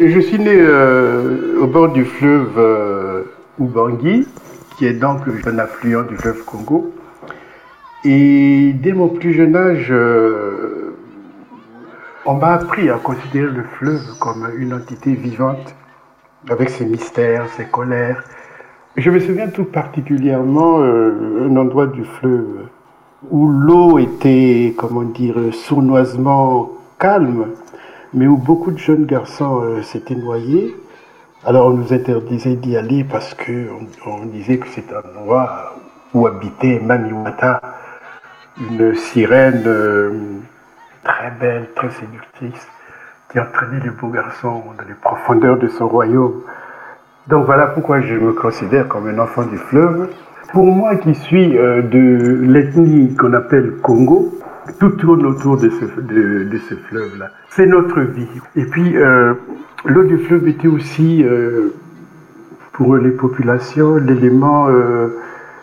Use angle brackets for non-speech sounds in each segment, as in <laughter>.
Je suis né au bord du fleuve Ubangui, qui est donc un affluent du fleuve Congo. Et dès mon plus jeune âge, on m'a appris à considérer le fleuve comme une entité vivante, avec ses mystères, ses colères. Je me souviens tout particulièrement euh, un endroit du fleuve où l'eau était, comment dire, sournoisement calme, mais où beaucoup de jeunes garçons euh, s'étaient noyés. Alors on nous interdisait d'y aller parce qu'on on disait que c'était un endroit où habitait Mamiwata, une sirène. Euh, très belle, très séductrice, qui entraînait les beaux garçons dans les profondeurs de son royaume. Donc voilà pourquoi je me considère comme un enfant du fleuve. Pour moi qui suis euh, de l'ethnie qu'on appelle Congo, tout tourne autour de ce, fleuve-là. C'est notre vie. Et puis, euh, l'eau du fleuve était aussi, euh, pour les populations, l'élément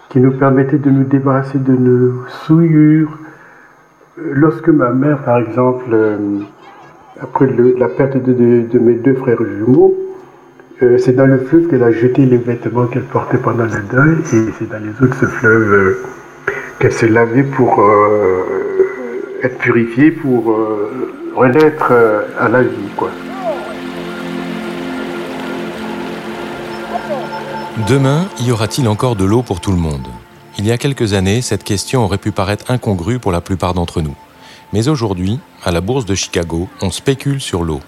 qui nous permettait de nous débarrasser de nos souillures, Lorsque ma mère, par exemple, euh, après la perte de, mes deux frères jumeaux, euh, c'est dans le fleuve qu'elle a jeté les vêtements qu'elle portait pendant le deuil et c'est dans les eaux de ce fleuve euh, qu'elle s'est lavée pour être purifiée, pour renaître à la vie. Demain, y aura-t-il encore de l'eau pour tout le monde? Il y a quelques années, cette question aurait pu paraître incongrue pour la plupart d'entre nous. Mais aujourd'hui, à la bourse de Chicago, on spécule sur l'eau.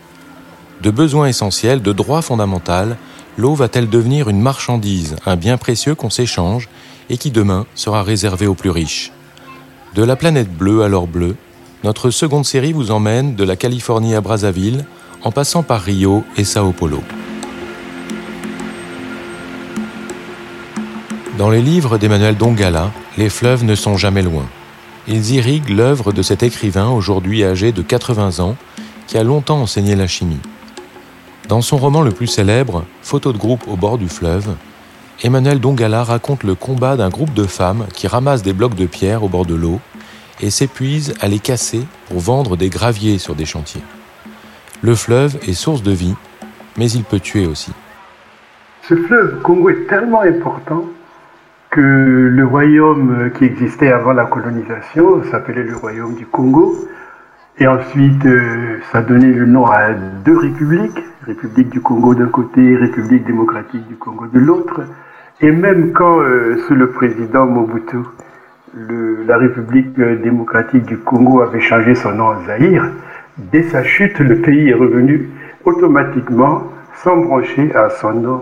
De besoin essentiel, de droit fondamental, l'eau va-t-elle devenir une marchandise, un bien précieux qu'on s'échange et qui demain sera réservé aux plus riches? De la planète bleue à l'or bleu, notre seconde série vous emmène de la Californie à Brazzaville en passant par Rio et Sao Paulo. Dans les livres d'Emmanuel Dongala, les fleuves ne sont jamais loin. Ils irriguent l'œuvre de cet écrivain aujourd'hui âgé de 80 ans qui a longtemps enseigné la chimie. Dans son roman le plus célèbre, Photo de groupe au bord du fleuve, Emmanuel Dongala raconte le combat d'un groupe de femmes qui ramassent des blocs de pierre au bord de l'eau et s'épuisent à les casser pour vendre des graviers sur des chantiers. Le fleuve est source de vie, mais il peut tuer aussi. Ce fleuve Congo est tellement important que le royaume qui existait avant la colonisation s'appelait le royaume du Congo. Et ensuite, euh, ça donnait le nom à deux républiques, République du Congo d'un côté, République démocratique du Congo de l'autre. Et même quand, euh, sous le président Mobutu, la République démocratique du Congo avait changé son nom en Zaïre, dès sa chute, le pays est revenu automatiquement sans brancher à son nom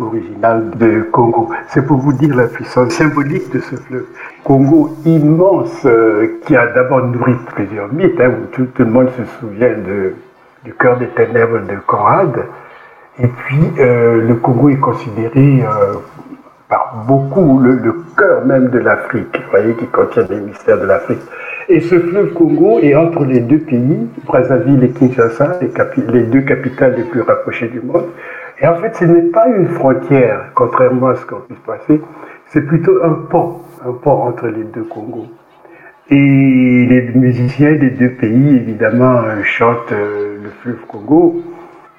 original de Congo. C'est pour vous dire la puissance symbolique de ce fleuve. Congo immense euh, qui a d'abord nourri plusieurs mythes. Hein, tout, le monde se souvient du cœur des ténèbres de Conrad. Et puis euh, le Congo est considéré euh, par beaucoup le, cœur même de l'Afrique, vous voyez, qui contient les mystères de l'Afrique. Et ce fleuve Congo est entre les deux pays, Brazzaville et Kinshasa, les, deux capitales les plus rapprochées du monde. Et en fait, ce n'est pas une frontière, contrairement à ce qu'on puisse penser, c'est plutôt un pont, un pont entre les deux Congos. Et les musiciens des deux pays, évidemment, chantent euh, le fleuve Congo.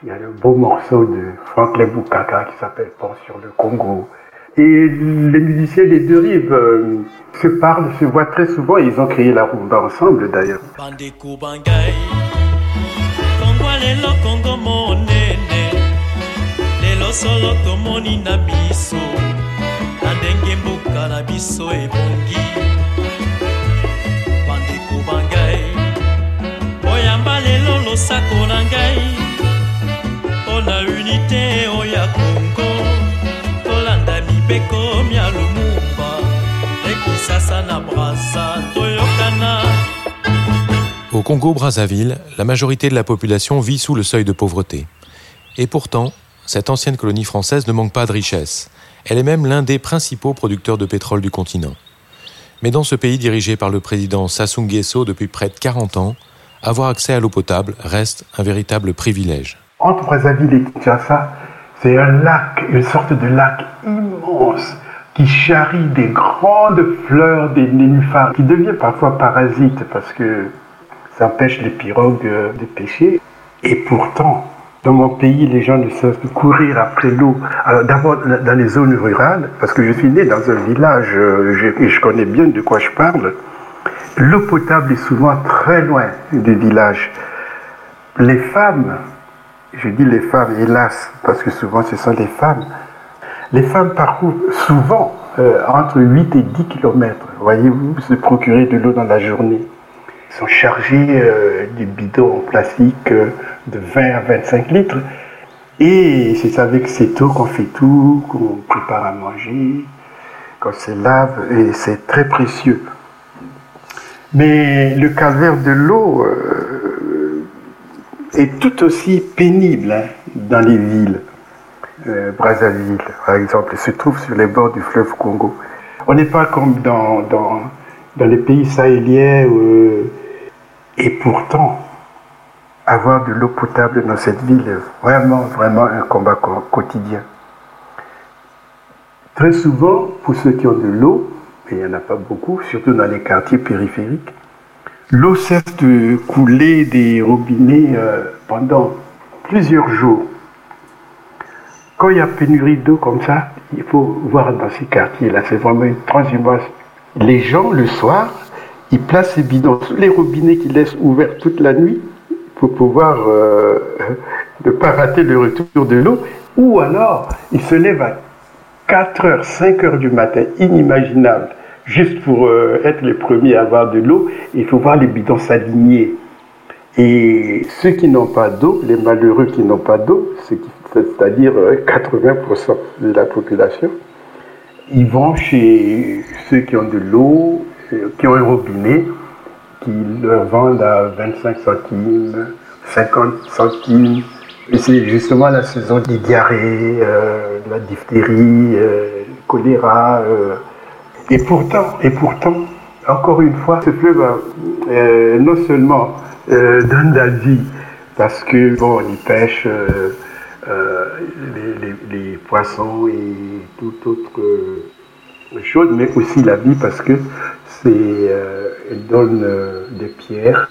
Il y a le beau morceau de Franklin Boukaka qui s'appelle Pont sur le Congo. Et les musiciens des deux rives euh, se parlent, se voient très souvent ils ont créé la rumba ensemble d'ailleurs. tomoni na biso na ndenge mboka na biso ebongi na Au Congo-Brazzaville, la majorité de la population vit sous le seuil de pauvreté. Et pourtant, cette ancienne colonie française ne manque pas de richesses. Elle est même l'un des principaux producteurs de pétrole du continent. Mais dans ce pays dirigé par le président Sassou Nguesso depuis près de 40 ans, avoir accès à l'eau potable reste un véritable privilège. Entre Brazzaville et Kinshasa, c'est un lac, une sorte de lac immense qui charrie des grandes fleurs des nénuphars, qui devient parfois parasite parce que ça empêche les pirogues de pêcher. Et pourtant, Dans mon pays, les gens ne cessent de courir après l'eau. Alors d'abord dans les zones rurales, parce que je suis né dans un village euh, et je connais bien de quoi je parle. L'eau potable est souvent très loin du village. Les femmes, je dis les femmes, hélas, parce que souvent ce sont les femmes, les femmes parcourent souvent euh, entre 8 et 10 kilomètres, voyez-vous, se procurer de l'eau dans la journée. Ils sont chargés euh, des bidons en plastique euh, de 20 à 25 litres. Et c'est avec cette eau qu'on fait tout, qu'on prépare à manger, qu'on se lave, et c'est très précieux. Mais le calvaire de l'eau euh, est tout aussi pénible hein, dans les villes. Euh, Brazzaville, par exemple, se trouve sur les bords du fleuve Congo. On n'est pas comme dans, dans, dans les pays sahéliens. Euh, et pourtant, avoir de l'eau potable dans cette ville est vraiment, vraiment un combat quotidien. Très souvent, pour ceux qui ont de l'eau, il n'y en a pas beaucoup, surtout dans les quartiers périphériques. L'eau cesse de couler des robinets euh, pendant plusieurs jours. Quand il y a pénurie d'eau comme ça, il faut voir dans ces quartiers-là, c'est vraiment une transhumance. Les gens, le soir, ils placent les robinets qu'ils laissent ouverts toute la nuit pour pouvoir euh, <laughs> ne pas rater le retour de l'eau, ou alors ils se lèvent à 4 heures, 5 heures du matin, inimaginable, juste pour euh, être les premiers à avoir de l'eau, il faut voir les bidons s'aligner. Et ceux qui n'ont pas d'eau, les malheureux qui n'ont pas d'eau, c'est-à-dire 80% euh, de la population, ils vont chez ceux qui ont de l'eau, euh, qui ont un robinet, qui leur vendent à 25 centimes, 50 centimes. Et c'est justement la saison des diarrhées, la diphtérie, le choléra. Et pourtant, et pourtant, encore une fois, ce fleuve euh, non seulement euh, donne la vie, parce que bon, pêche euh, les, poissons et toute autre chose, mais aussi la vie parce que c'est, donne des pierres,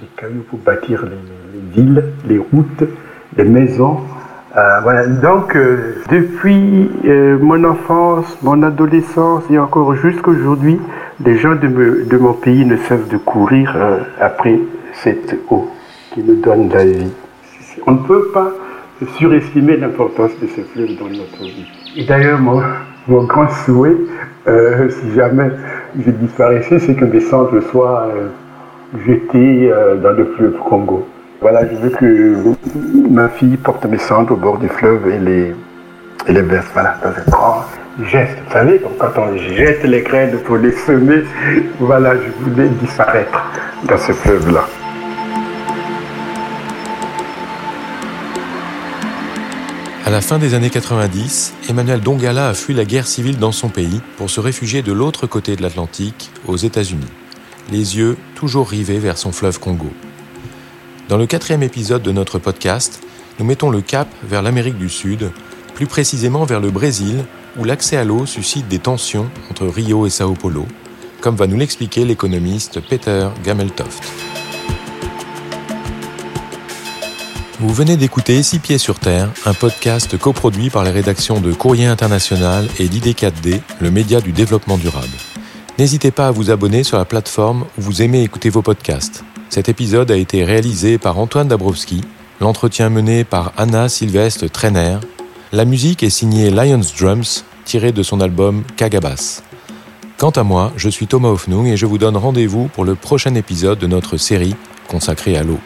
des cailloux pour bâtir les villes, les routes, les maisons. Euh, voilà. Donc, euh, depuis euh, mon enfance, mon adolescence et encore jusqu'aujourd'hui, les gens de, mon pays ne cessent de courir après cette eau qui nous donne la vie. On ne peut pas surestimer l'importance de ce fleuve dans notre vie. Et d'ailleurs, mon, mon, grand souhait, si jamais je disparaissais, c'est que mes cendres soient jetées dans le fleuve Congo. Voilà, je veux que ma fille porte mes cendres au bord du fleuve et les, et voilà, dans un grand geste. Vous savez, quand on jette les graines pour les semer, voilà, je voulais disparaître dans ce fleuve-là. À la fin des années 90, Emmanuel Dongala a fui la guerre civile dans son pays pour se réfugier de l'autre côté de l'Atlantique, aux États-Unis, les yeux toujours rivés vers son fleuve Congo. Dans le quatrième épisode de notre podcast, nous mettons le cap vers l'Amérique du Sud, plus précisément vers le Brésil, où l'accès à l'eau suscite des tensions entre Rio et Sao Paulo, comme va nous l'expliquer l'économiste Peter Gameltoft. Vous venez d'écouter Six Pieds sur Terre, un podcast coproduit par les rédactions de Courrier International et d'ID4D, le média du développement durable. N'hésitez pas à vous abonner sur la plateforme où vous aimez écouter vos podcasts. Cet épisode a été réalisé par Antoine Dabrowski, l'entretien mené par Anna Sylvestre Trainer. La musique est signée Lions Drums, tirée de son album Kagabas. Quant à moi, je suis Thomas Hoffnung et je vous donne rendez-vous pour le prochain épisode de notre série consacrée à l'eau.